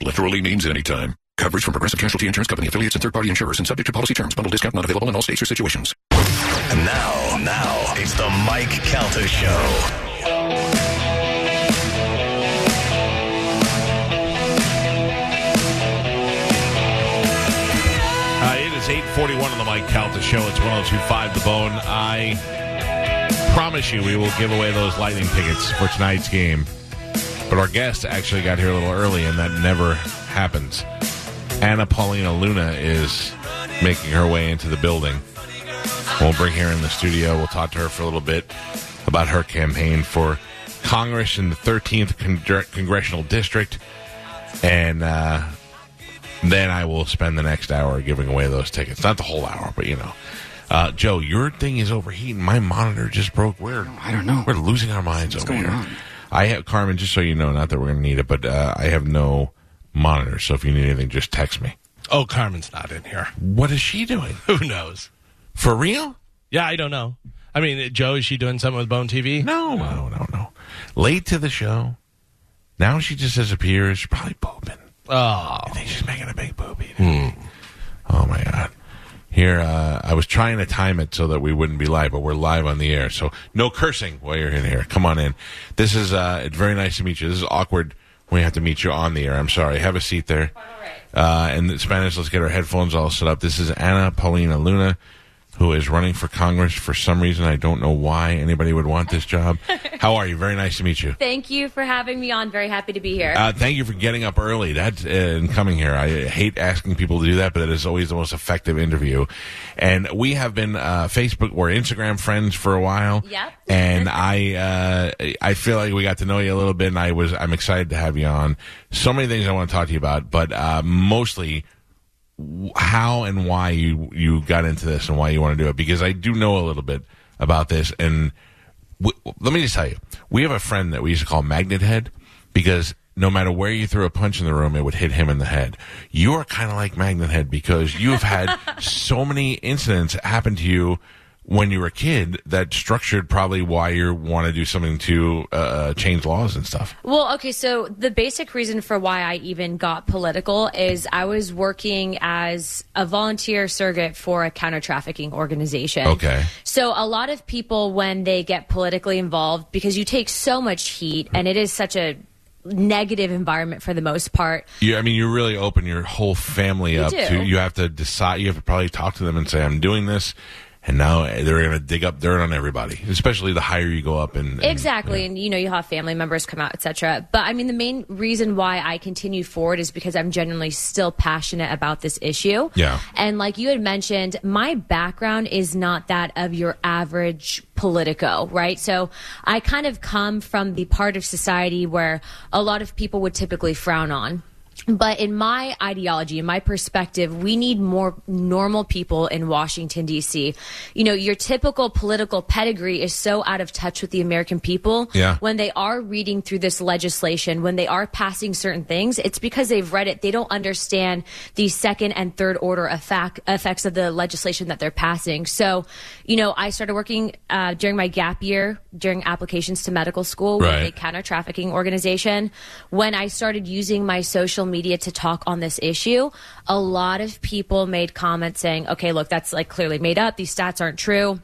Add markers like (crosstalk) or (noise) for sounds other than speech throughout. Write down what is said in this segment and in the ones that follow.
Literally means anytime. Coverage from Progressive Casualty Insurance Company affiliates and third-party insurers and subject to policy terms. Bundle discount not available in all states or situations. And now, now, it's the Mike Calta Show. Uh, it is 841 on the Mike Calta Show. It's 1025 The Bone. I promise you we will give away those Lightning tickets for tonight's game. But our guest actually got here a little early, and that never happens. Anna Paulina Luna is making her way into the building. We'll bring her in the studio. We'll talk to her for a little bit about her campaign for Congress in the 13th Con- Congressional District. And uh, then I will spend the next hour giving away those tickets. Not the whole hour, but you know. Uh, Joe, your thing is overheating. My monitor just broke. We're I don't know. We're losing our minds What's over going here. on? I have Carmen. Just so you know, not that we're going to need it, but uh, I have no monitor. So if you need anything, just text me. Oh, Carmen's not in here. What is she doing? (laughs) Who knows? For real? Yeah, I don't know. I mean, Joe, is she doing something with Bone TV? No, no, no, no. Late to the show. Now she just disappears. She's probably pooping. Oh, I think she's making a big poopy. Oh my god! Here, uh, I was trying to time it so that we wouldn't be live, but we're live on the air, so no cursing while you're in here. Come on in. This is uh, it's very nice to meet you. This is awkward when we have to meet you on the air. I'm sorry. Have a seat there. Uh, in Spanish, let's get our headphones all set up. This is Anna Paulina Luna, who is running for Congress for some reason. I don't know why anybody would want this job. (laughs) How are you? Very nice to meet you. Thank you for having me on. Very happy to be here. Uh, thank you for getting up early. That uh, and coming here. I hate asking people to do that, but it is always the most effective interview. And we have been uh, Facebook or Instagram friends for a while. Yep. And (laughs) I uh, I feel like we got to know you a little bit, and I was I'm excited to have you on. So many things I want to talk to you about, but uh, mostly how and why you you got into this and why you want to do it because I do know a little bit about this and w- let me just tell you we have a friend that we used to call Magnet Head because no matter where you threw a punch in the room it would hit him in the head. You are kind of like Magnet Head because you've had (laughs) so many incidents happen to you when you were a kid that structured probably why you want to do something to uh, change laws and stuff. well, okay, so the basic reason for why I even got political is I was working as a volunteer surrogate for a counter trafficking organization. Okay. So a lot of people, when they get politically involved, because you take so much heat and it is such a negative environment for the most part. You, I mean, you really open your whole family up do. to. You have to decide. You have to probably talk to them and say, "I'm doing this," and now they're going to dig up dirt on everybody. Especially the higher you go up, and, Exactly, and you know you have family members come out, etc. But I mean, the main reason why I continue forward is because I'm genuinely still passionate about this issue. Yeah. and like you had mentioned, my background is not that of your average politico, right? So I kind of come from the part of society where a lot of people would typically frown on. But in my ideology, in my perspective, we need more normal people in Washington, D.C. You know, your typical political pedigree is so out of touch with the American people. Yeah. When they are reading through this legislation, when they are passing certain things, it's because they've read it. They don't understand the second and third order effect, effects of the legislation that they're passing. So, you know, I started working uh, during my gap year during applications to medical school Right. with a counter trafficking organization. When I started using my social media to talk on this issue, a lot of people made comments saying, okay, look, that's like clearly made up. These stats aren't true.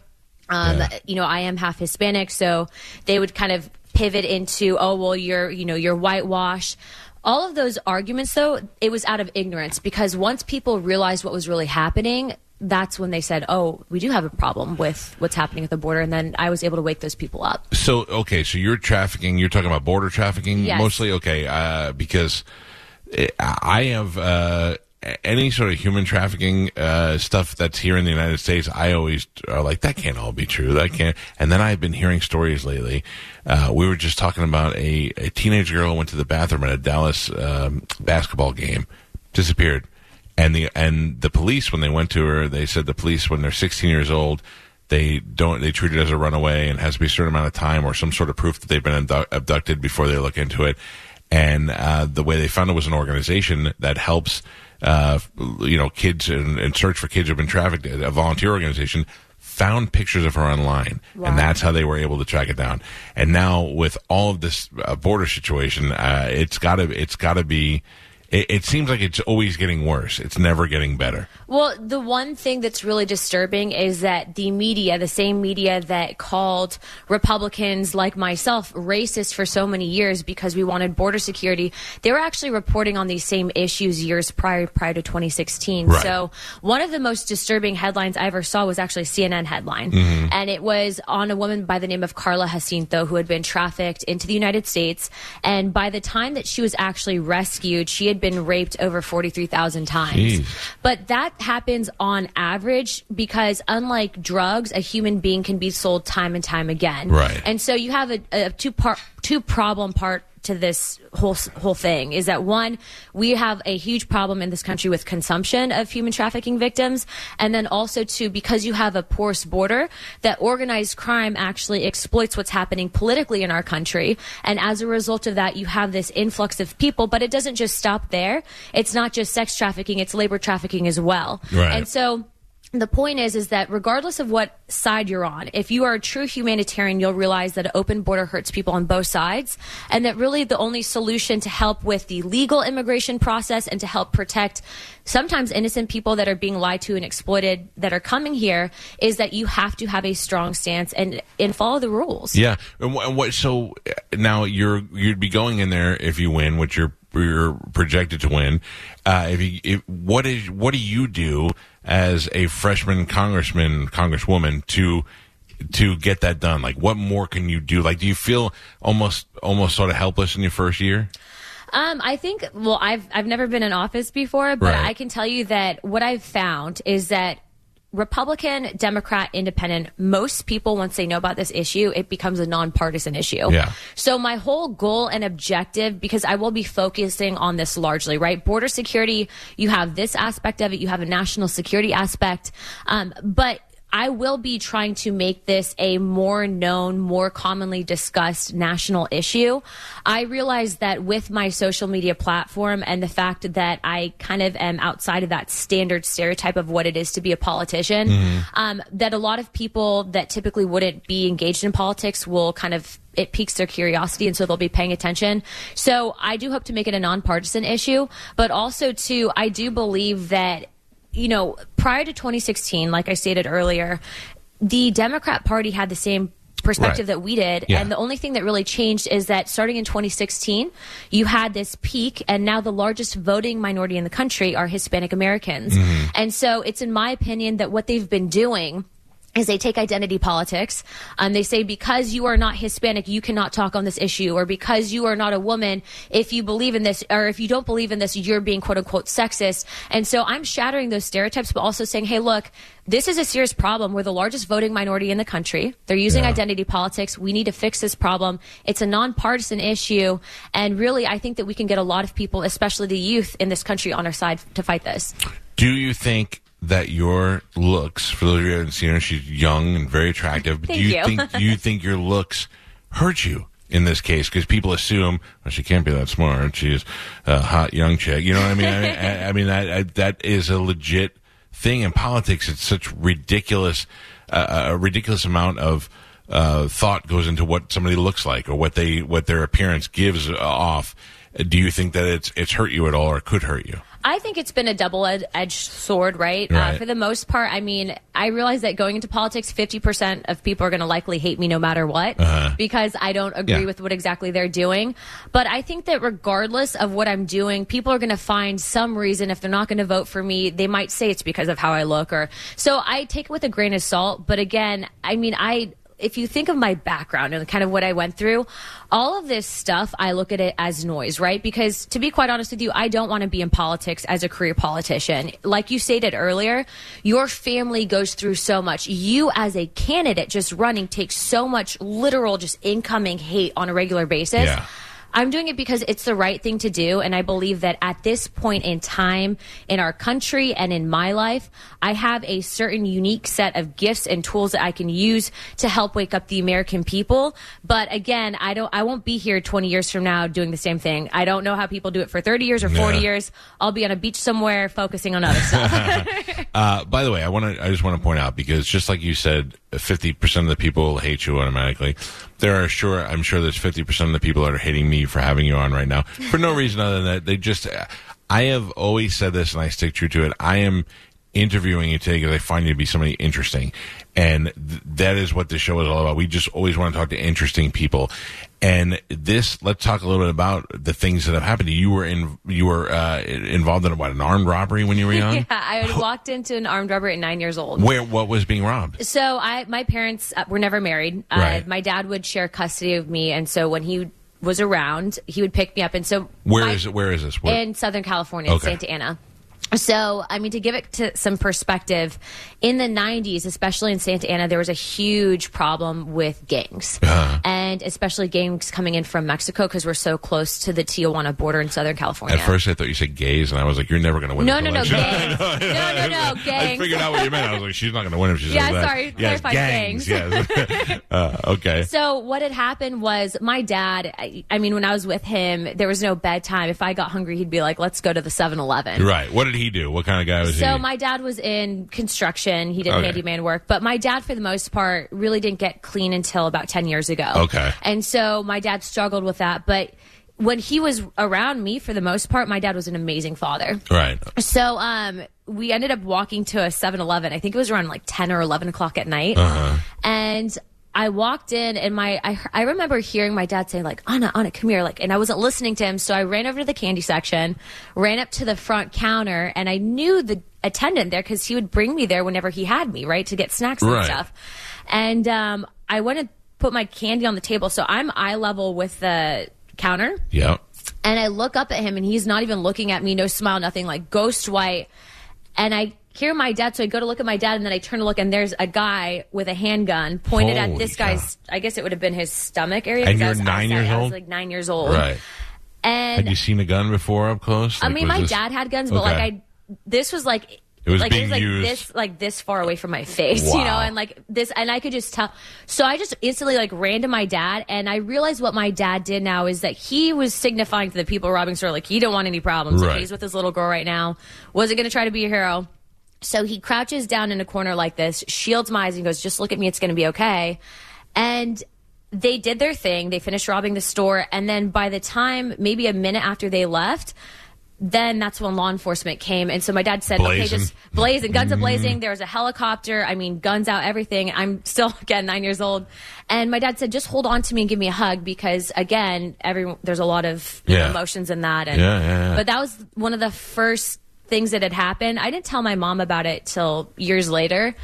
Um, Yeah. You know, I am half Hispanic, so they would kind of pivot into, oh, well, you're, you know, you're whitewashed. All of those arguments, though, it was out of ignorance because once people realized what was really happening, that's when they said, "Oh, we do have a problem with what's happening at the border," and then I was able to wake those people up. So okay, so you're trafficking. You're talking about border trafficking Yes. mostly. Okay, uh, because I have uh, any sort of human trafficking uh, stuff that's here in the United States. I always are like that can't all be true. That can't. And then I've been hearing stories lately. Uh, we were just talking about a, a teenage girl went to the bathroom at a Dallas um, basketball game. disappeared. And the and the police when they went to her, they said the police when they're 16 years old, they don't they treat it as a runaway and has to be a certain amount of time or some sort of proof that they've been abducted before they look into it. And uh, the way they found it was an organization that helps uh, you know kids and, and search for kids who've been trafficked. A volunteer organization found pictures of her online, and that's how they were able to track it down. And now with all of this uh, border situation, uh, it's got to it's got to be. It, it seems like it's always getting worse. It's never getting better. Well, the one thing that's really disturbing is that the media, the same media that called Republicans like myself racist for so many years because we wanted border security, they were actually reporting on these same issues years prior prior to 2016. Right. So, one of the most disturbing headlines I ever saw was actually a CNN headline, Mm-hmm. and it was on a woman by the name of Karla Jacinto who had been trafficked into the United States, and by the time that she was actually rescued, she had been raped over 43,000 times. Jeez. But that happens on average because, unlike drugs, a human being can be sold time and time again. Right. And so you have a, a two part, two problem part to this whole whole thing is that one, we have a huge problem in this country with consumption of human trafficking victims, and then also two, because you have a porous border, that organized crime actually exploits what's happening politically in our country, and as a result of that, you have this influx of people. But it doesn't just stop there. It's not just sex trafficking; it's labor trafficking as well. Right. And so the point is is that regardless of what side you're on if you are a true humanitarian you'll realize that an open border hurts people on both sides and that really the only solution to help with the legal immigration process and to help protect sometimes innocent people that are being lied to and exploited that are coming here is that you have to have a strong stance and and follow the rules Yeah. And what. So uh, now you're you'd be going in there if you win, which you're you're projected to win. Uh, if you, if, what is what do you do as a freshman congressman, congresswoman to to get that done? Like, what more can you do? Like, do you feel almost almost sort of helpless in your first year? Um, I think. Well, I've I've never been in office before, but Right. I can tell you that what I've found is that Republican, Democrat, Independent, most people once they know about this issue, it becomes a nonpartisan issue. Yeah. So my whole goal and objective, because I will be focusing on this largely, right? Border security. You have this aspect of it. You have a national security aspect, um, but. I will be trying to make this a more known, more commonly discussed national issue. I realize that with my social media platform and the fact that I kind of am outside of that standard stereotype of what it is to be a politician, um, that a lot of people that typically wouldn't be engaged in politics will kind of it piques their curiosity and so they'll be paying attention. So I do hope to make it a nonpartisan issue, but also too, I do believe that you know, prior to 2016, like I stated earlier, the Democrat Party had the same perspective Right. that we did. Yeah. And the only thing that really changed is that starting in 2016, you had this peak, and now the largest voting minority in the country are Hispanic Americans. Mm-hmm. And so it's in my opinion that what they've been doing is they take identity politics. and they say because you are not Hispanic, you cannot talk on this issue, or because you are not a woman, if you believe in this, or if you don't believe in this, you're being quote unquote sexist. And so I'm shattering those stereotypes, but also saying, hey, look, this is a serious problem. We're the largest voting minority in the country. They're using Yeah. identity politics. We need to fix this problem. It's a nonpartisan issue, and really, I think that we can get a lot of people, especially the youth in this country, on our side to fight this. Do you think that your looks, for those of you who haven't seen her, she's young and very attractive. But Thank do you, you. think do you (laughs) think your looks hurt you in this case? Because people assume well, she can't be that smart. She's a hot young chick. You know what I mean? I mean, I, I mean that I, that is a legit thing in politics. It's such ridiculous, uh, a ridiculous amount of. Uh, thought goes into what somebody looks like or what they what their appearance gives off. Do you think that it's it's hurt you at all or could hurt you? I think it's been a double edged sword, right? Right. Uh, for the most part, I mean, I realize that going into politics, 50% of people are going to likely hate me no matter what because I don't agree Uh-huh. Yeah. with what exactly they're doing. But I think that regardless of what I'm doing, people are going to find some reason if they're not going to vote for me, they might say it's because of how I look or so I take it with a grain of salt. But again, I mean, I if you think of my background and kind of what I went through, all of this stuff, I look at it as noise, right? Because to be quite honest with you, I don't want to be in politics as a career politician. Like you stated earlier, your family goes through so much. You as a candidate just running takes so much literal, just incoming hate on a regular basis. Yeah. I'm doing it because it's the right thing to do. And I believe that at this point in time in our country and in my life, I have a certain unique set of gifts and tools that I can use to help wake up the American people. But again, I don't, I won't be here 20 years from now doing the same thing. I don't know how people do it for 30 years or 40 Yeah. years. I'll be on a beach somewhere focusing on other stuff. (laughs) Uh, by the way, I want to. I just want to point out because just like you said, fifty percent of the people hate you automatically. There are sure. I'm sure there's fifty percent of the people that are hating me for having you on right now for no reason other than that they just. I have always said this, and I stick true to it. I am interviewing you today because I find you to be somebody interesting, and th- that is what this show is all about. We just always want to talk to interesting people, and this. Let's talk a little bit about the things that have happened. You were in. You were uh, involved in what an armed robbery when you were young. (laughs) yeah, I had walked into an armed robbery at nine years old. Where what was being robbed? So I, my parents uh, were never married. Uh, My dad would share custody of me, and so when he was around, he would pick me up. And so Where my- is it? Where is this? Where, in Southern California, Okay. Santa Ana. So, I mean, to give it to some perspective, in the 90s, especially in Santa Ana, there was a huge problem with gangs. Uh-huh. And especially gangs coming in from Mexico because we're so close to the Tijuana border in Southern California. At first, I thought you said gays, and I was like, "You're never going to win." (laughs) No, no, no, gangs. No, no, (laughs) no, gangs. I figured out what you meant. I was like, "She's not going to win if she Yeah, says that." sorry, Yes, clarified gangs. gangs. Yes. (laughs) uh, okay. So what had happened was my dad, I, I mean, when I was with him, there was no bedtime. If I got hungry, he'd be like, let's go to the 7-Eleven. Right. What did he do? What kind of guy was So he? So my dad was in construction. He did Okay. handyman work, but my dad, for the most part, really didn't get clean until about ten years ago. Okay. and so my dad struggled with that. But when he was around me, for the most part, my dad was an amazing father. right. So um, we ended up walking to a 7-Eleven. I think it was around like 10 or 11 o'clock at night. Uh-huh. And I walked in and my I, I remember hearing my dad say like Anna Anna come here like and I wasn't listening to him. So I ran over to the candy section ran up to the front counter and I knew the attendant there because he would bring me there whenever he had me right to get snacks and Right. stuff. And um, I went and put my candy on the table. So I'm eye level with the counter. Yeah. And I look up at him and he's not even looking at me, no smile, nothing, like ghost white. And I hear my dad, so I go to look at my dad and then I turn to look and there's a guy with a handgun pointed Holy at this cow. guy's, I guess it would have been his stomach area. And you're was nine outside. years I was old? like nine years old. Right. And Had you seen a gun before up close? I mean, my this- dad had guns, but like I, this was like. It was like being it was like used- this, like this far away from my face, you know, and like this, and I could just tell. So I just instantly like ran to my dad, and I realized what my dad did now is that he was signifying to the people robbing store like he don't want any problems. Like, he's with his little girl right now. Wasn't going to try to be a hero. So he crouches down in a corner like this, shields my eyes, and goes, "Just look at me. It's going to be okay." And they did their thing. They finished robbing the store, and then by the time maybe a minute after they left, then that's when law enforcement came. And so my dad said, "Okay, just blazing, guns are blazing." Mm. There was a helicopter. I mean, guns out, everything. I'm still (laughs) again nine years old, and my dad said, "Just hold on to me and give me a hug," because again, every there's a lot of Yeah. emotions in that. And, yeah, yeah. But that was one of the first things that had happened. I didn't tell my mom about it till years later,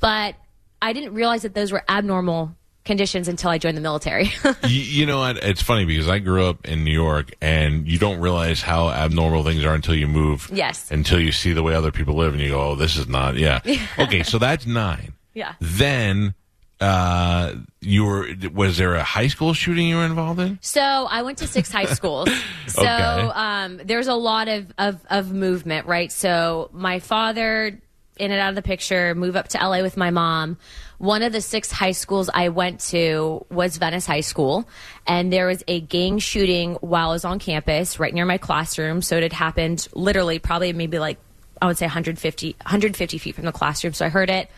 but I didn't realize that those were abnormal conditions until I joined the military. (laughs) you, you know what? It's funny because I grew up in New York, and you don't realize how abnormal things are until you move. Yes. Until you see the way other people live, and you go, "Oh, this is not." Yeah. (laughs) okay, so that's nine. Yeah. Then, uh, you were. Was there a high school shooting you were involved in? So I went to six high (laughs) schools. So Okay. um, there's a lot of, of, of movement, right? So my father in and out of the picture, move up to LA with my mom. One of the six high schools I went to was Venice High School, and there was a gang shooting while I was on campus, right near my classroom. So it had happened literally, probably maybe like I would say 150, 150 feet from the classroom. So I heard it.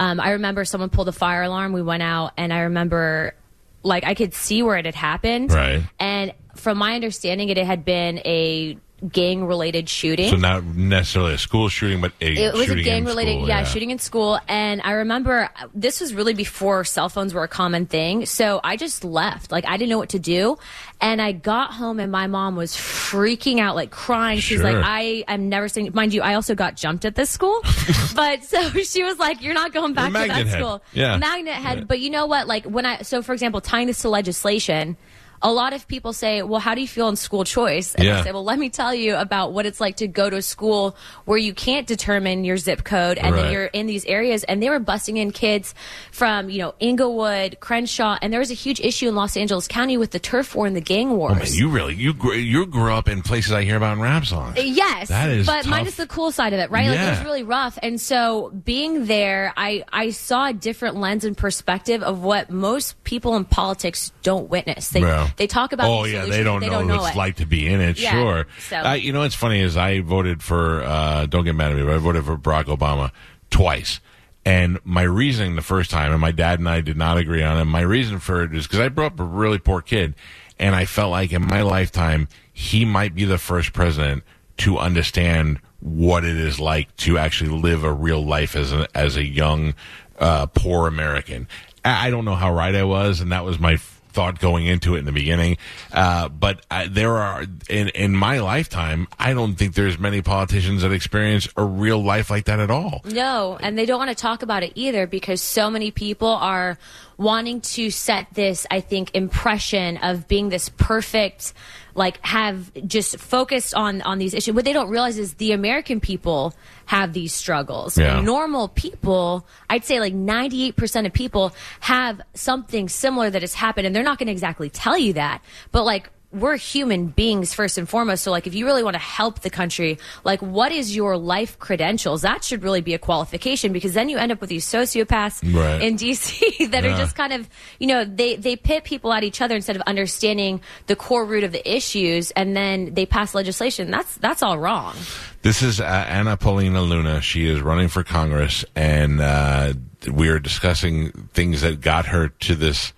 Um, I remember someone pulled a fire alarm. We went out, and I remember like I could see where it had happened. Right. And from my understanding, it had been a gang related shooting. So not necessarily a school shooting, but a it was a gang related, school, yeah, shooting in school. And I remember uh, this was really before cell phones were a common thing. So I just left. Like I didn't know what to do. And I got home and my mom was freaking out, like crying. She's Sure. like, I am never seeing, mind you, I also got jumped at this school. (laughs) but so (laughs) she was like, you're not going back to that head. school. Yeah. Magnet head. But you know what? Like when I, so for example, tying this to legislation, a lot of people say, well, how do you feel in school choice? And Yeah. I say, well, let me tell you about what it's like to go to a school where you can't determine your zip code and Right. then you're in these areas and they were busting in kids from, you know, Inglewood, Crenshaw, and there was a huge issue in Los Angeles County with the turf war and the gang oh, wars. Oh man, you really you grew, you grew up in places I hear about in rap songs. Yes, That is but tough. minus the cool side of it, right? Like it was really rough, and so being there, I I saw a different lens and perspective of what most people in politics don't witness. They Yeah. They talk about Oh yeah, they don't they know don't what know it's it. like to be in it. Yeah, Sure. so- Uh, you know what's funny is I voted for. Uh, don't get mad at me, but I voted for Barack Obama twice. And my reasoning the first time, and my dad and I did not agree on it. My reason for it is because I grew up a really poor kid, and I felt like in my lifetime he might be the first president to understand what it is like to actually live a real life as a as a young uh, poor American. I don't know how right I was, and that was my thought going into it in the beginning. Uh, but I, there are in in my lifetime, I don't think there's many politicians that experience a real life like that at all. No, and they don't want to talk about it either because so many people are wanting to set this, I think, impression of being this perfect, like have just focused on on these issues. What they don't realize is the American people have these struggles. Yeah. Normal people, I'd say like 98% of people have something similar that has happened and they're not going to exactly tell you that. But like we're human beings first and foremost. So, like, if you really want to help the country, like, what is your life credentials? That should really be a qualification because then you end up with these sociopaths Right. in DC (laughs) that Yeah. are just kind of, you know, they they pit people at each other instead of understanding the core root of the issues, and then they pass legislation. That's that's all wrong. This is uh, Anna Paulina Luna. She is running for Congress, and uh, we are discussing things that got her to this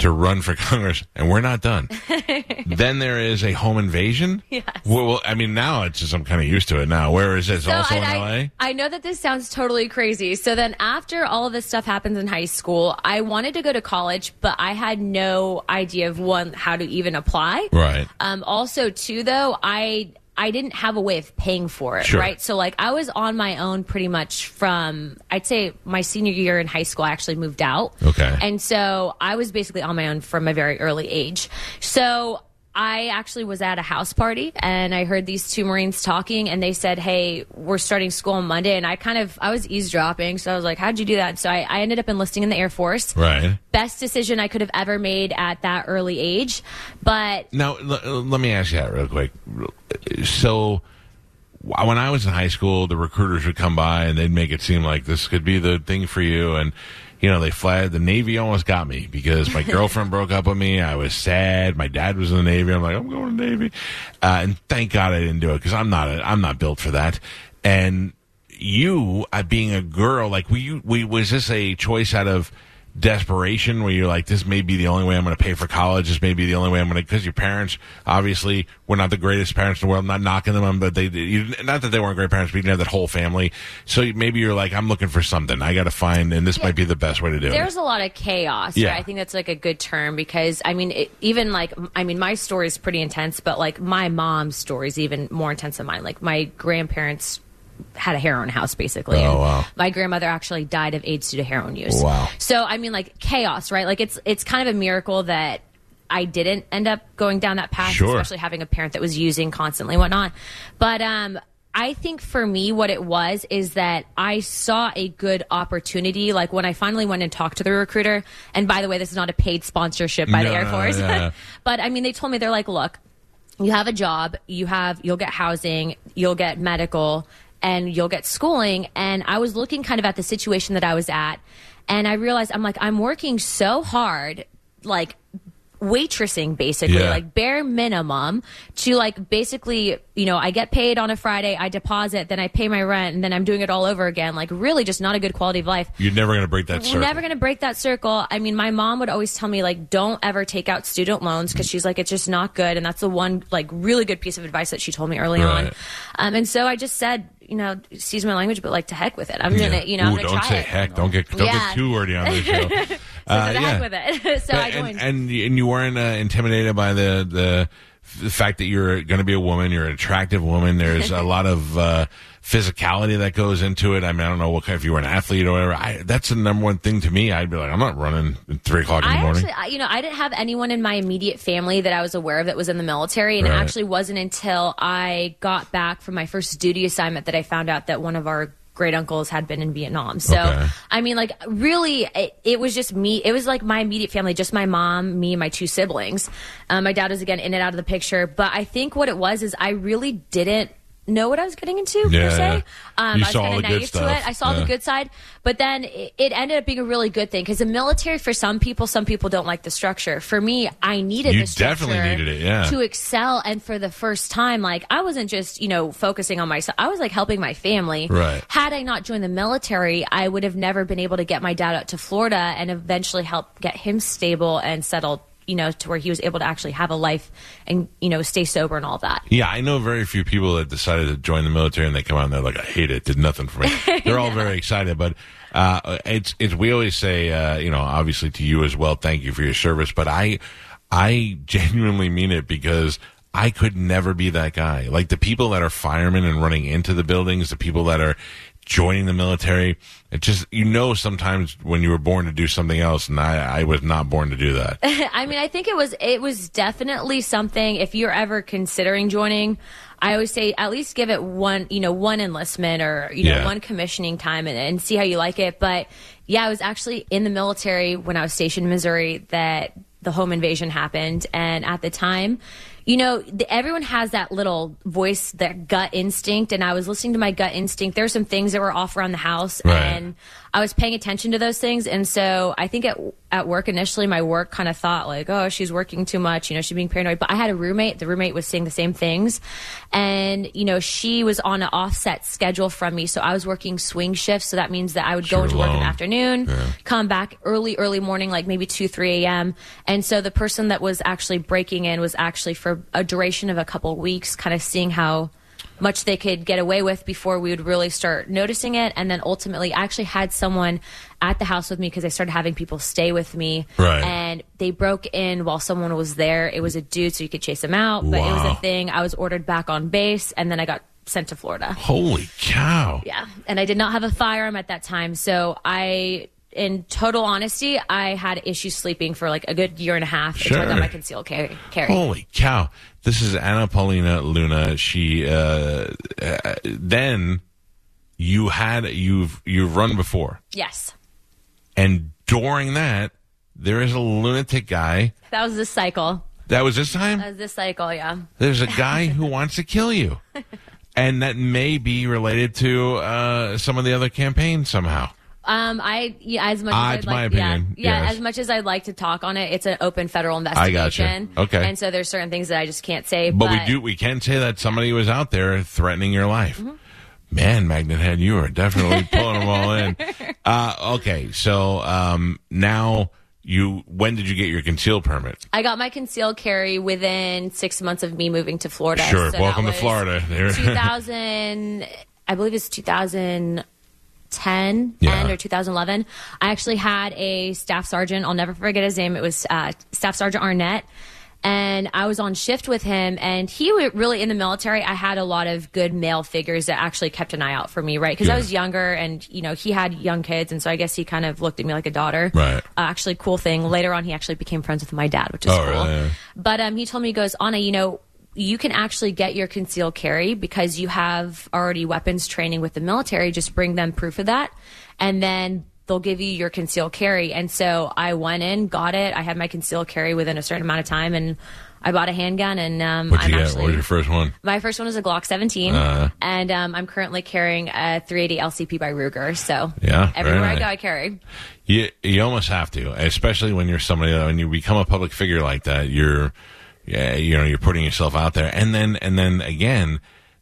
to run for (laughs) Congress, and we're not done. (laughs) then there is a home invasion. Yes. Well, well, I mean, now it's just I'm kind of used to it now. Where is this? also in I, LA? I know that this sounds totally crazy. So then after all of this stuff happens in high school, I wanted to go to college, but I had no idea of one how to even apply. Right. Um, also, too, though, I I didn't have a way of paying for it, Sure. right? So like I was on my own pretty much from I'd say my senior year in high school. I actually moved out. Okay. And so I was basically on my own from a very early age. So I actually was at a house party and I heard these two Marines talking and they said, Hey, we're starting school on Monday. And I kind of, I was eavesdropping. So I was like, How'd you do that? So I, I ended up enlisting in the Air Force. Right. Best decision I could have ever made at that early age. But Now, l- let me ask you that real quick. So, w- when I was in high school, the recruiters would come by and they'd make it seem like this could be the thing for you. And, you know, they fled. The Navy almost got me because my (laughs) girlfriend broke up with me. I was sad. My dad was in the Navy. I'm like, I'm going to Navy. Uh, and thank God I didn't do it because I'm not, a, I'm not built for that. And you, uh, being a girl, like, were you, we, was this a choice out of, desperation where you're like, this may be the only way I'm going to pay for college. This may be the only way I'm going to, because your parents obviously were not the greatest parents in the world. I'm not knocking them, but they, you, not that they weren't great parents, but you didn't have that whole family. So maybe you're like, I'm looking for something. I got to find, and this might be the best way to do there's it. There's a lot of chaos. Yeah. Yeah. I think that's like a good term because I mean, it, even like, I mean, my story is pretty intense, but like my mom's story is even more intense than mine. Like my grandparents had a heroin house basically. Oh, wow. My grandmother actually died of AIDS due to heroin use. Wow. So I mean, like chaos, right? Like it's it's kind of a miracle that I didn't end up going down that path, Sure. especially having a parent that was using constantly, and whatnot. But um, I think for me, what it was is that I saw a good opportunity. Like when I finally went and talked to the recruiter, and by the way, this is not a paid sponsorship by the Air Force, yeah. (laughs) but I mean, they told me they're like, look, you have a job, you have, you'll get housing, you'll get medical, and you'll get schooling. And I was looking kind of at the situation that I was at, and I realized I'm like, I'm working so hard, like waitressing basically Yeah. like bare minimum to like basically you know i get paid on a friday i deposit then i pay my rent and then i'm doing it all over again like really just not a good quality of life You're never going to break that circle. never going to break that circle. I mean, my mom would always tell me like, don't ever take out student loans because she's like, it's just not good. And that's the one like really good piece of advice that she told me early Right. on. Um, and so I just said, you know, excuse my language, but like to heck with it. I'm Yeah. gonna, you know, I'm gonna don't try say it. heck. Don't get don't Yeah. get too wordy on this (laughs) show. Uh, yeah. with it. (laughs) so But- I and, joined. and and you weren't uh, intimidated by the the the fact that you're going to be a woman, you're an attractive woman. There's a lot of uh, physicality that goes into it. I mean, I don't know what kind, if you were an athlete or whatever. I, that's the number one thing to me. I'd be like, I'm not running at three o'clock in the I morning. actually, I- you know, I didn't have anyone in my immediate family that I was aware of that was in the military, and Right. it actually wasn't until I got back from my first duty assignment that I found out that one of our great uncles had been in Vietnam. So, Okay. I mean, like, really, it, it was just me. It was like my immediate family, just my mom, me, and my two siblings. Um, my dad was again in and out of the picture, but I think what it was is I really didn't know what I was getting into Yeah, per se. yeah. Um, You I was saw kind the of good naive to stuff. it. I saw Yeah. the good side, but then it, it ended up being a really good thing because the military, for some people, some people don't like the structure. For me, I needed You the structure definitely needed it, yeah. to excel. And for the first time, like I wasn't just you know focusing on myself. I was like helping my family. Right. Had I not joined the military, I would have never been able to get my dad out to Florida and eventually help get him stable and settled. You know, to where he was able to actually have a life and you know stay sober and all that. Yeah, I know very few people that decided to join the military and they come out and they're like, I hate it, did nothing for me. (laughs) They're all very excited, but uh, it's it's we always say, uh, you know, obviously to you as well, thank you for your service, but I I (laughs) genuinely mean it because I could never be that guy. Like the people that are firemen and running into the buildings, the people that are joining the military, it just you know sometimes when you were born to do something else, and I I was not born to do that. (laughs) I mean, I think it was it was definitely something. If you're ever considering joining, I always say at least give it one, you know, one enlistment or you know Yeah. one commissioning time and, and see how you like it. But yeah, I was actually in the military when I was stationed in Missouri that the home invasion happened, and at the time. You know, the, everyone has that little voice, that gut instinct, and I was listening to my gut instinct. There were some things that were off around the house, Right. and I was paying attention to those things, and so I think at at work initially, my work kind of thought like, oh, she's working too much, you know, she's being paranoid. But I had a roommate. The roommate was seeing the same things, and you know, she was on an offset schedule from me, so I was working swing shifts. So that means that I would go into work in the afternoon, come back early, early morning, like maybe two, three a.m. And so the person that was actually breaking in was actually for a duration of a couple weeks, kind of seeing how much they could get away with before we would really start noticing it. And then ultimately, I actually had someone at the house with me because I started having people stay with me. Right. And they broke in while someone was there. It was a dude, so you could chase him out. But it was a thing. I was ordered back on base, and then I got sent to Florida. Holy cow! Yeah. And I did not have a firearm at that time. So I, in total honesty, I had issues sleeping for like a good year and a half until I got my concealed carry. carry. Holy cow! This is Anna Paulina Luna. She uh, uh, then you had you've you've run before, Yes. and during that there is a lunatic guy. That was this cycle. That was this time. That was this cycle, yeah. There's a guy who (laughs) wants to kill you, and that may be related to uh, some of the other campaigns somehow. Um, I yeah, as much Ah, as it's I'd my like, opinion, yeah, yeah, yes. as much as I'd like to talk on it, it's an open federal investigation. I gotcha. Okay. and so there's certain things that I just can't say. But, But, we do we can say that somebody was out there threatening your life. Mm-hmm. Man, Magnet Head, you are definitely (laughs) pulling them all in. Uh, okay, so um, now you when did you get your concealed permit? I got my concealed carry within six months of me moving to Florida. Sure. So Welcome to Florida. There. (laughs) 2000, I believe it's 2010 Yeah. end or 2011. I actually had a staff sergeant. I'll never forget his name. It was uh, Staff Sergeant Arnett. And I was on shift with him, and he wa- really in the military. I had a lot of good male figures that actually kept an eye out for me, right? Because Yeah. I was younger, and you know he had young kids, and so I guess he kind of looked at me like a daughter. Right. Uh, actually, cool thing. Later on, he actually became friends with my dad, which is Oh, cool. really? But um, he told me, he goes, Anna, you know, you can actually get your concealed carry because you have already weapons training with the military. Just bring them proof of that, and then they'll give you your concealed carry. And so I went in, got it. I had my concealed carry within a certain amount of time, and I bought a handgun. And um, What'd I'm you get? actually What was your first one? my first one was a Glock 17, Uh. and um, I'm currently carrying a 380 LCP by Ruger. So Yeah, very everywhere I go, I carry. You you almost have to, especially when you're somebody when you become a public figure like that. You're, yeah, you know, you're putting yourself out there, and then and then again,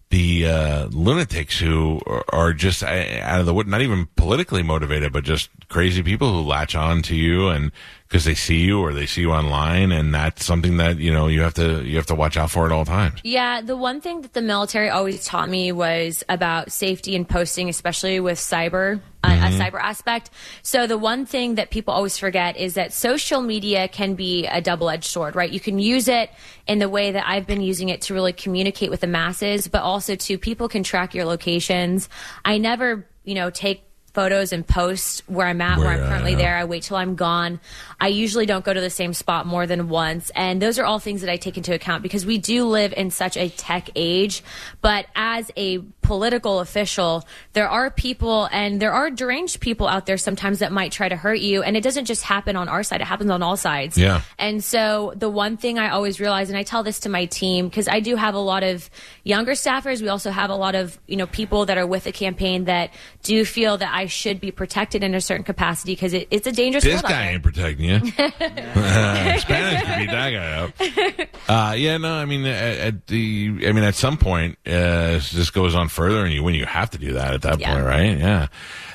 the uh, lunatics who are, are just uh, out of the wood, not even politically motivated, but just crazy people who latch on to you and because they see you or they see you online, and that's something that you know you have to you have to watch out for at all times. Yeah, the one thing that the military always taught me was about safety and posting, especially with cyber, uh, a cyber aspect. So the one thing that people always forget is that social media can be a double-edged sword, right? You can use it in the way that I've been using it to really communicate with the masses, but also to people can track your locations. I never, you know, take photos and post where I'm at, where, Where I'm currently there. I wait till I'm gone. I usually don't go to the same spot more than once. And those are all things that I take into account because we do live in such a tech age. But as a political official, there are people and there are deranged people out there sometimes that might try to hurt you. And it doesn't just happen on our side, it happens on all sides. Yeah. And so the one thing I always realize, and I tell this to my team, because I do have a lot of younger staffers. We also have a lot of, you know, people that are with the campaign that do feel that I should be protected in a certain capacity because it, it's a dangerous This guy ain't protecting you. (laughs) (laughs) Spanish could beat that guy up. Uh, yeah, no, I mean, at, at the, I mean, at some point, uh, this goes on further, and you win. You have to do that at that Yeah. point, right? Yeah.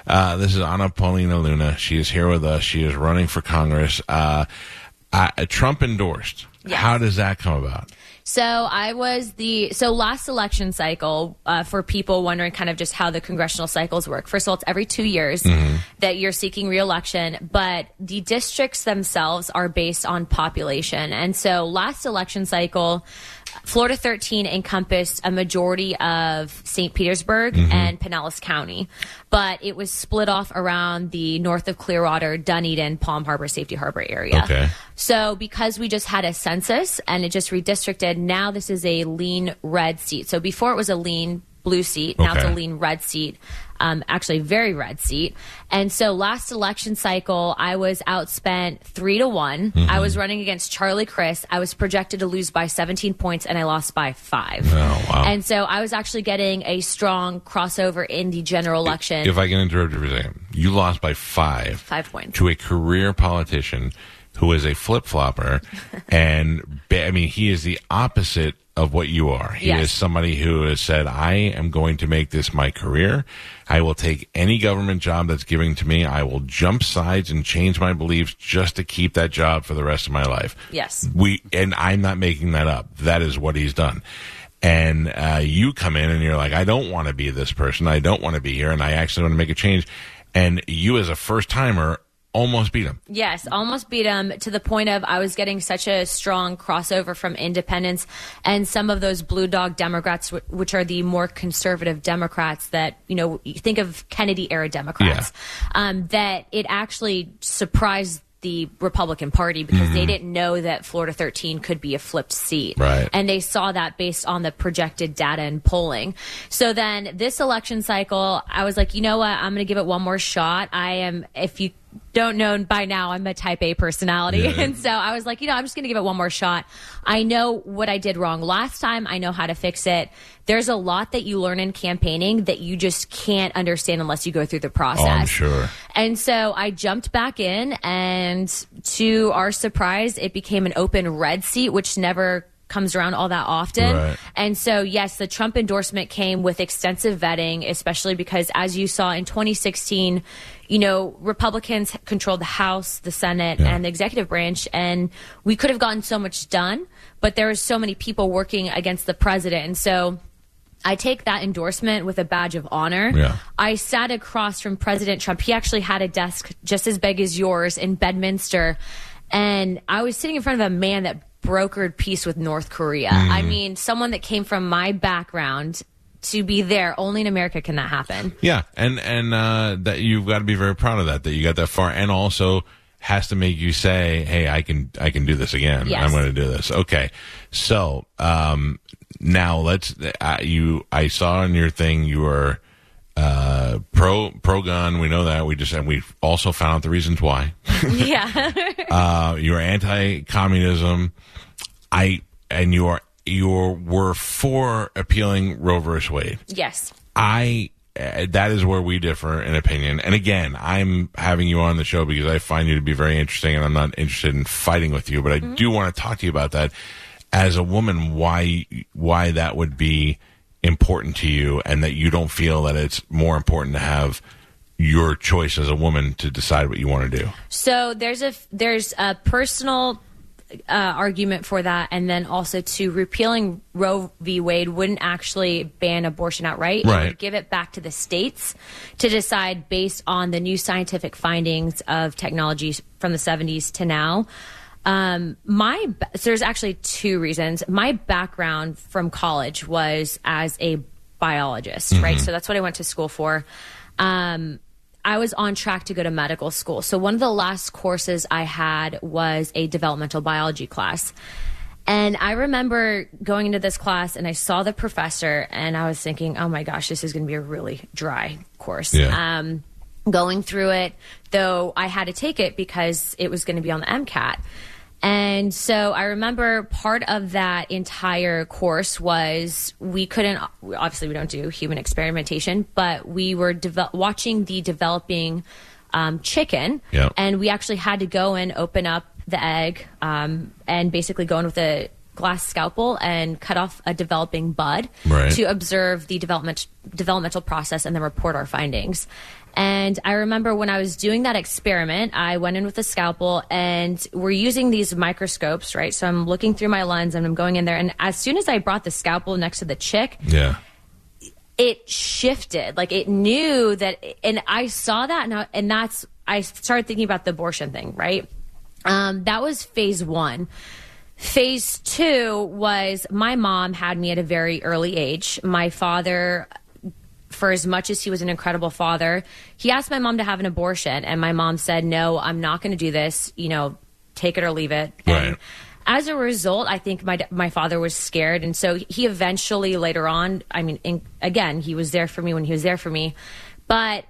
Uh, this is Anna Paulina Luna. She is here with us. She is running for Congress. Uh, uh, Trump endorsed. Yes. How does that come about? So I was the so last election cycle uh, for people wondering kind of just how the congressional cycles work. First of all, it's every two years that you're seeking reelection, but the districts themselves are based on population. And so last election cycle, Florida 13 encompassed a majority of St. Petersburg mm-hmm. and Pinellas County, but it was split off around the north of Clearwater, Dunedin, Palm Harbor, Safety Harbor area. Okay. So because we just had a census and it just redistricted, now this is a lean red seat. So before it was a lean blue seat, now it's a lean red seat. Um, actually, very red seat. And so last election cycle, I was outspent three to one. Mm-hmm. I was running against Charlie Crist. I was projected to lose by 17 points, and I lost by five. Oh, wow. And so I was actually getting a strong crossover in the general election. If I can interrupt you for a second, you lost by five. Five points. To a career politician who is a flip flopper. (laughs) and, ba- I mean, he is the opposite of what you are. He Yes. is somebody who has said, I am going to make this my career. I will take any government job that's given to me. I will jump sides and change my beliefs just to keep that job for the rest of my life. Yes. We, and I'm not making that up. That is what he's done. And uh, you come in and you're like, I don't want to be this person. I don't want to be here, and I actually want to make a change. And you, as a first timer, almost beat him. Yes, almost beat him to the point of I was getting such a strong crossover from independents and some of those blue dog Democrats, which are the more conservative Democrats that, you know, you think of Kennedy era Democrats, um, that it actually surprised the Republican Party because they didn't know that Florida 13 could be a flipped seat. Right. And they saw that based on the projected data and polling. So then this election cycle, I was like, you know what? I'm going to give it one more shot. I am, if you don't know by now, I'm a type A personality. Yeah. (laughs) And so I was like, you know, I'm just going to give it one more shot. I know what I did wrong last time. I know how to fix it. There's a lot that you learn in campaigning that you just can't understand unless you go through the process. Oh, I'm sure. And so I jumped back in, and to our surprise, it became an open red seat, which never comes around all that often. Right. And so, yes, the Trump endorsement came with extensive vetting, especially because, as you saw in 2016, you know, Republicans controlled the House, the Senate, Yeah. and the executive branch, and we could have gotten so much done, but there was so many people working against the president. And so, I take that endorsement with a badge of honor. Yeah. I sat across from President Trump. He actually had a desk just as big as yours in Bedminster. And I was sitting in front of a man that brokered peace with North Korea. I mean, someone that came from my background to be there. Only in America can that happen. Yeah, and and uh, that you've got to be very proud of that that you got that far, and also has to make you say, "Hey, I can I can do this again. Yes. I'm going to do this." Okay, so um, now let's uh, you. I saw in your thing you were uh, pro pro gun. We know that. We just and we also found out the reasons why. (laughs) yeah. (laughs) uh, you are anti-communism. I and you are you were for appealing Roe versus Wade. yes. I uh, that is where we differ in opinion. And again, I'm having you on the show because I find you to be very interesting, and I'm not interested in fighting with you, but I do want to talk to you about that. As a woman, why why that would be important to you, and that you don't feel that it's more important to have your choice as a woman to decide what you want to do? So there's a there's a personal uh, argument for that, and then also to repealing Roe v. Wade wouldn't actually ban abortion outright. It would give it back to the states to decide based on the new scientific findings of technologies from the 70s to now. Um, my so there's actually two reasons. My background from college was as a biologist, right? So that's what I went to school for. Um, I was on track to go to medical school. So one of the last courses I had was a developmental biology class. And I remember going into this class and I saw the professor and I was thinking, oh my gosh, this is going to be a really dry course. Yeah. Um, going through it, though I had to take it because it was going to be on the MCAT. And so I remember part of that entire course was we couldn't, obviously, we don't do human experimentation, but we were devel- watching the developing um, chicken. Yeah. And we actually had to go and open up the egg um, and basically go in with a glass scalpel and cut off a developing bud Right. to observe the development developmental process and then report our findings. And I remember when I was doing that experiment, I went in with a scalpel and we're using these microscopes, right? So I'm looking through my lens and I'm going in there. And as soon as I brought the scalpel next to the chick, Yeah. it shifted. Like it knew that, and I saw that, and, I, and that's I started thinking about the abortion thing. Right, um, that was phase one. Phase two was my mom had me at a very early age. My father, for as much as he was an incredible father, he asked my mom to have an abortion, and my mom said, "No, I'm not going to do this. You know, take it or leave it." And as a result, I think my my father was scared, and so he eventually later on. I mean, in, again, he was there for me when he was there for me, but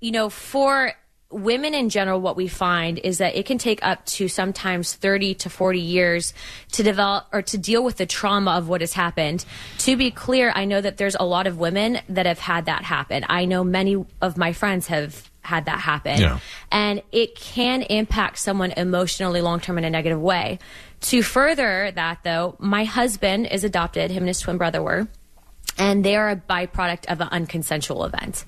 you know, for women in general, what we find is that it can take up to sometimes 30 to 40 years to develop or to deal with the trauma of what has happened. To be clear, I know that there's a lot of women that have had that happen. I know many of my friends have had that happen. Yeah. And it can impact someone emotionally long term in a negative way. To further that, though, my husband is adopted, him and his twin brother were and they are a byproduct of an unconsensual event.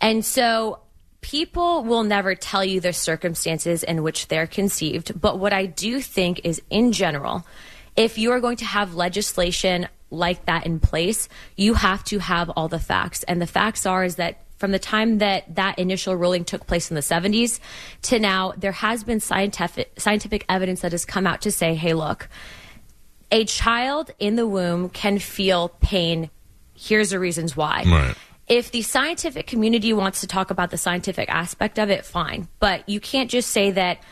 And so people will never tell you the circumstances in which they're conceived. But what I do think is, in general, if you are going to have legislation like that in place, you have to have all the facts. And the facts are is that from the time that that initial ruling took place in the 70s to now, there has been scientific scientific evidence that has come out to say, "Hey, look, a child in the womb can feel pain. Here's the reasons why. Right. If the scientific community wants to talk about the scientific aspect of it, fine. But you can't just say that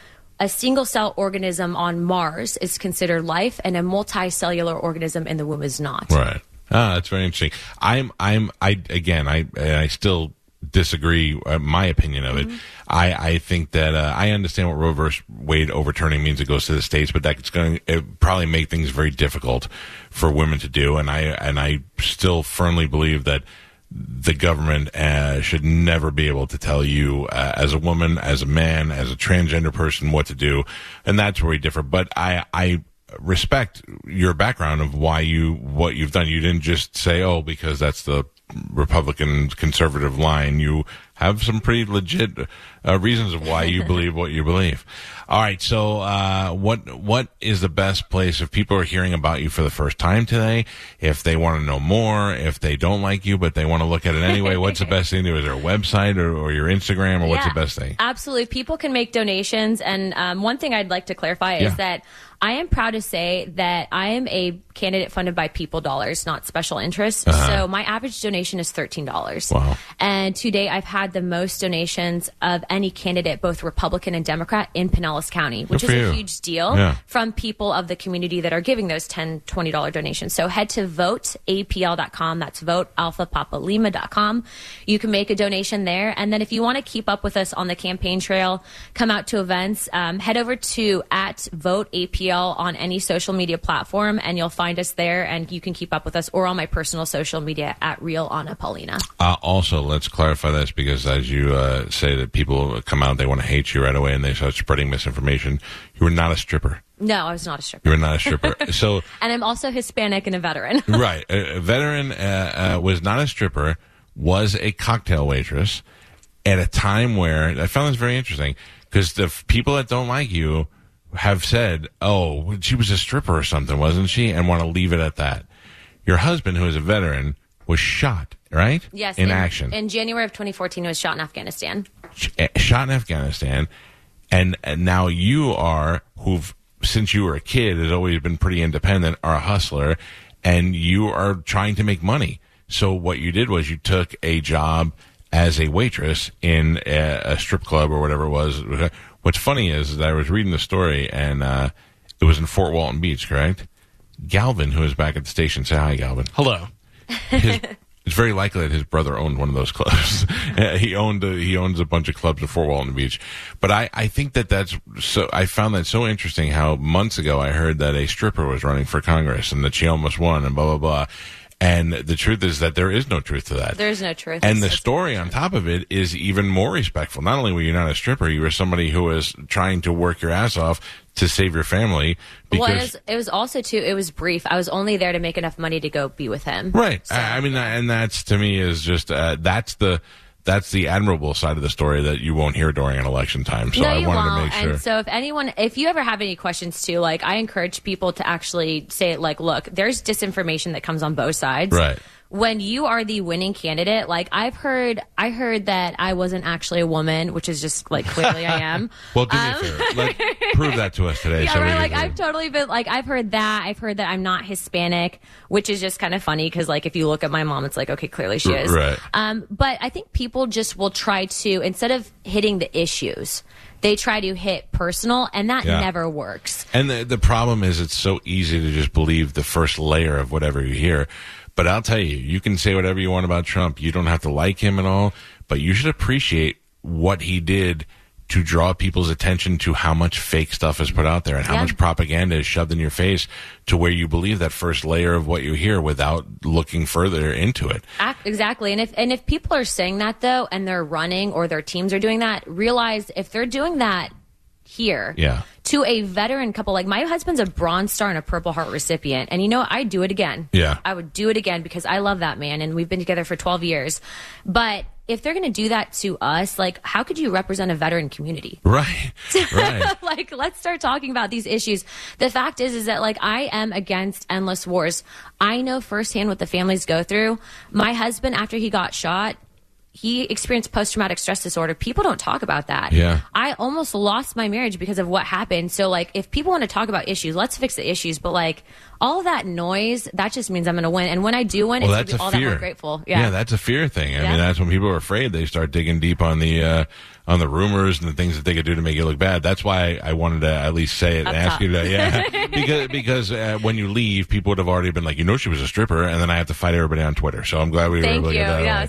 a single cell organism on Mars is considered life and a multicellular organism in the womb is not. Right. Ah, that's very interesting. I'm, I'm, I again, I, I still disagree. Uh, my opinion of it. I, I think that uh, I understand what Roe versus Wade overturning means. It goes to the states, but that's going to probably make things very difficult for women to do. And I, and I still firmly believe that the government uh, should never be able to tell you uh, as a woman, as a man, as a transgender person what to do, and that's where we differ. But I, I respect your background of why you what you've done. You didn't just say, "Oh, because that's the Republican conservative line." You have some pretty legit uh, reasons of why you (laughs) believe what you believe. All right, so uh, what what is the best place if people are hearing about you for the first time today? If they want to know more, if they don't like you but they want to look at it anyway, what's the (laughs) best thing to do? Is there a website or, or your Instagram or what's the best thing? Absolutely. People can make donations. And um, one thing I'd like to clarify Yeah. is that I am proud to say that I am a candidate funded by people dollars, not special interests. So my average donation is $13. Wow. And today I've had the most donations of any candidate, both Republican and Democrat, in Pinellas County, which is a you. huge deal Yeah. from people of the community that are giving those $10, $20 donations. So head to voteapl.com. That's votealphapapalima.com. You can make a donation there. And then if you want to keep up with us on the campaign trail, come out to events, um, head over to at voteapl on any social media platform and you'll find us there and you can keep up with us or on my personal social media at real Anna Paulina. Uh, also, let's clarify this because as you uh, say that people come out, they want to hate you right away and they start spreading misinformation. You were not a stripper. No, I was not a stripper. You were not a stripper. (laughs) so, And I'm also Hispanic and a veteran. (laughs) right, a, a veteran uh, uh, was not a stripper, was a cocktail waitress, at a time where I found this very interesting because the f- people that don't like you have said, "Oh, she was a stripper or something, wasn't she?" and want to leave it at that. Your husband, who is a veteran, was shot, right? Yes, in, action, In January of 2014, he was shot in Afghanistan. eh, shot in Afghanistan, and, and now you are who've since you were a kid has always been pretty independent, are a hustler, and you are trying to make money. So what you did was you took a job as a waitress in a, a strip club or whatever it was. What's funny is, that I was reading the story, and uh, it was in Fort Walton Beach, correct? Galvin, who is back at the station, say hi, Galvin Hello. his, (laughs) it's very likely that his brother owned one of those clubs. (laughs) he owned a, he owns a bunch of clubs at Fort Walton Beach. But I, I think that that's so. I found that so interesting. How months ago I heard that a stripper was running for Congress and that she almost won and blah blah blah. And the truth is that there is no truth to that. There's no truth. And the story on top of it is even more respectful. Not only were you not a stripper, you were somebody who was trying to work your ass off to save your family. Because well, it was, it was also too. It was brief. I was only there to make enough money to go be with him. Right. I I mean, and that's to me is just uh, that's the that's the admirable side of the story that you won't hear during an election time. So no, I wanted to make sure. And so, if anyone, if you ever have any questions too, like I encourage people to actually say, it like, look, there's disinformation that comes on both sides. Right. When you are the winning candidate, like I've heard, I heard that I wasn't actually a woman, which is just like clearly I am. (laughs) well, do me a favor. Like, prove that to us today. Yeah, so right. Like I've totally been like I've heard that. I've heard that I'm not Hispanic, which is just kind of funny because like if you look at my mom, it's like okay, clearly she is. Right. Um, but I think people just will try to instead of hitting the issues, they try to hit personal, and that Yeah. never works. And the the problem is, it's so easy to just believe the first layer of whatever you hear. But I'll tell you, you can say whatever you want about Trump. You don't have to like him at all, but you should appreciate what he did to draw people's attention to how much fake stuff is put out there and how Yeah. much propaganda is shoved in your face to where you believe that first layer of what you hear without looking further into it. Exactly. And if and if people are saying that though, and they're running or their teams are doing that, realize if they're doing that here, Yeah. To a veteran couple, like my husband's a Bronze Star and a Purple Heart recipient, and you know? I'd do it again. Yeah. I would do it again because I love that man, and we've been together for twelve years. But if they're going to do that to us, like, how could you represent a veteran community? (laughs) Right. Right. (laughs) like let's start talking about these issues the fact is is that like i am against endless wars i know firsthand what the families go through my husband after he got shot he experienced post-traumatic stress disorder people don't talk about that Yeah. i almost lost my marriage because of what happened so like if people want to talk about issues let's fix the issues but like all that noise that just means i'm going to win and when i do win well, it's that's going a to be all fear. that more grateful yeah, that's a fear thing. I Yeah. mean, that's when people are afraid. They start digging deep on the uh, on the rumors and the things that they could do to make you look bad. That's why I wanted to at least say it Up and ask top. you to, yeah, (laughs) because because uh, when you leave, people would have already been like, you know, she was a stripper, and then I have to fight everybody on Twitter. So I'm glad we were thank able you to get that. yeah away.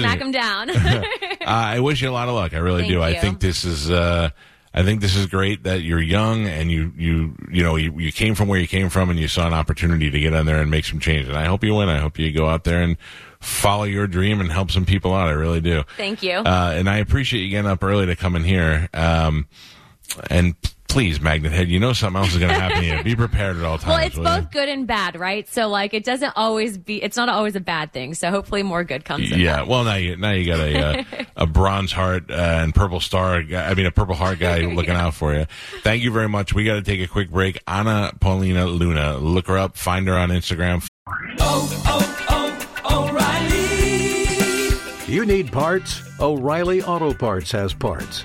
Smack them down (laughs) uh, (laughs) I wish you a lot of luck. I really Thank do. I think this is. Uh, I think this is great that you're young and you you you know you, you came from where you came from and you saw an opportunity to get on there and make some change. And I hope you win. I hope you go out there and follow your dream and help some people out. I really do. Thank you. Uh, and I appreciate you getting up early to come in here. Um, and please, Magnet Head, you know something else is going to happen to you. Be prepared at all times. Well, it's will you? both good and bad, right? So like it doesn't always be it's not always a bad thing. So hopefully more good comes in. Yeah, that. well now you now you got a uh, (laughs) a bronze heart uh, and purple star. Guy, I mean a purple heart guy (laughs) looking out for you. Thank you very much. We got to take a quick break. Anna Paulina Luna, look her up, find her on Instagram. Oh, oh, oh, O'Reilly. You need parts? O'Reilly Auto Parts has parts.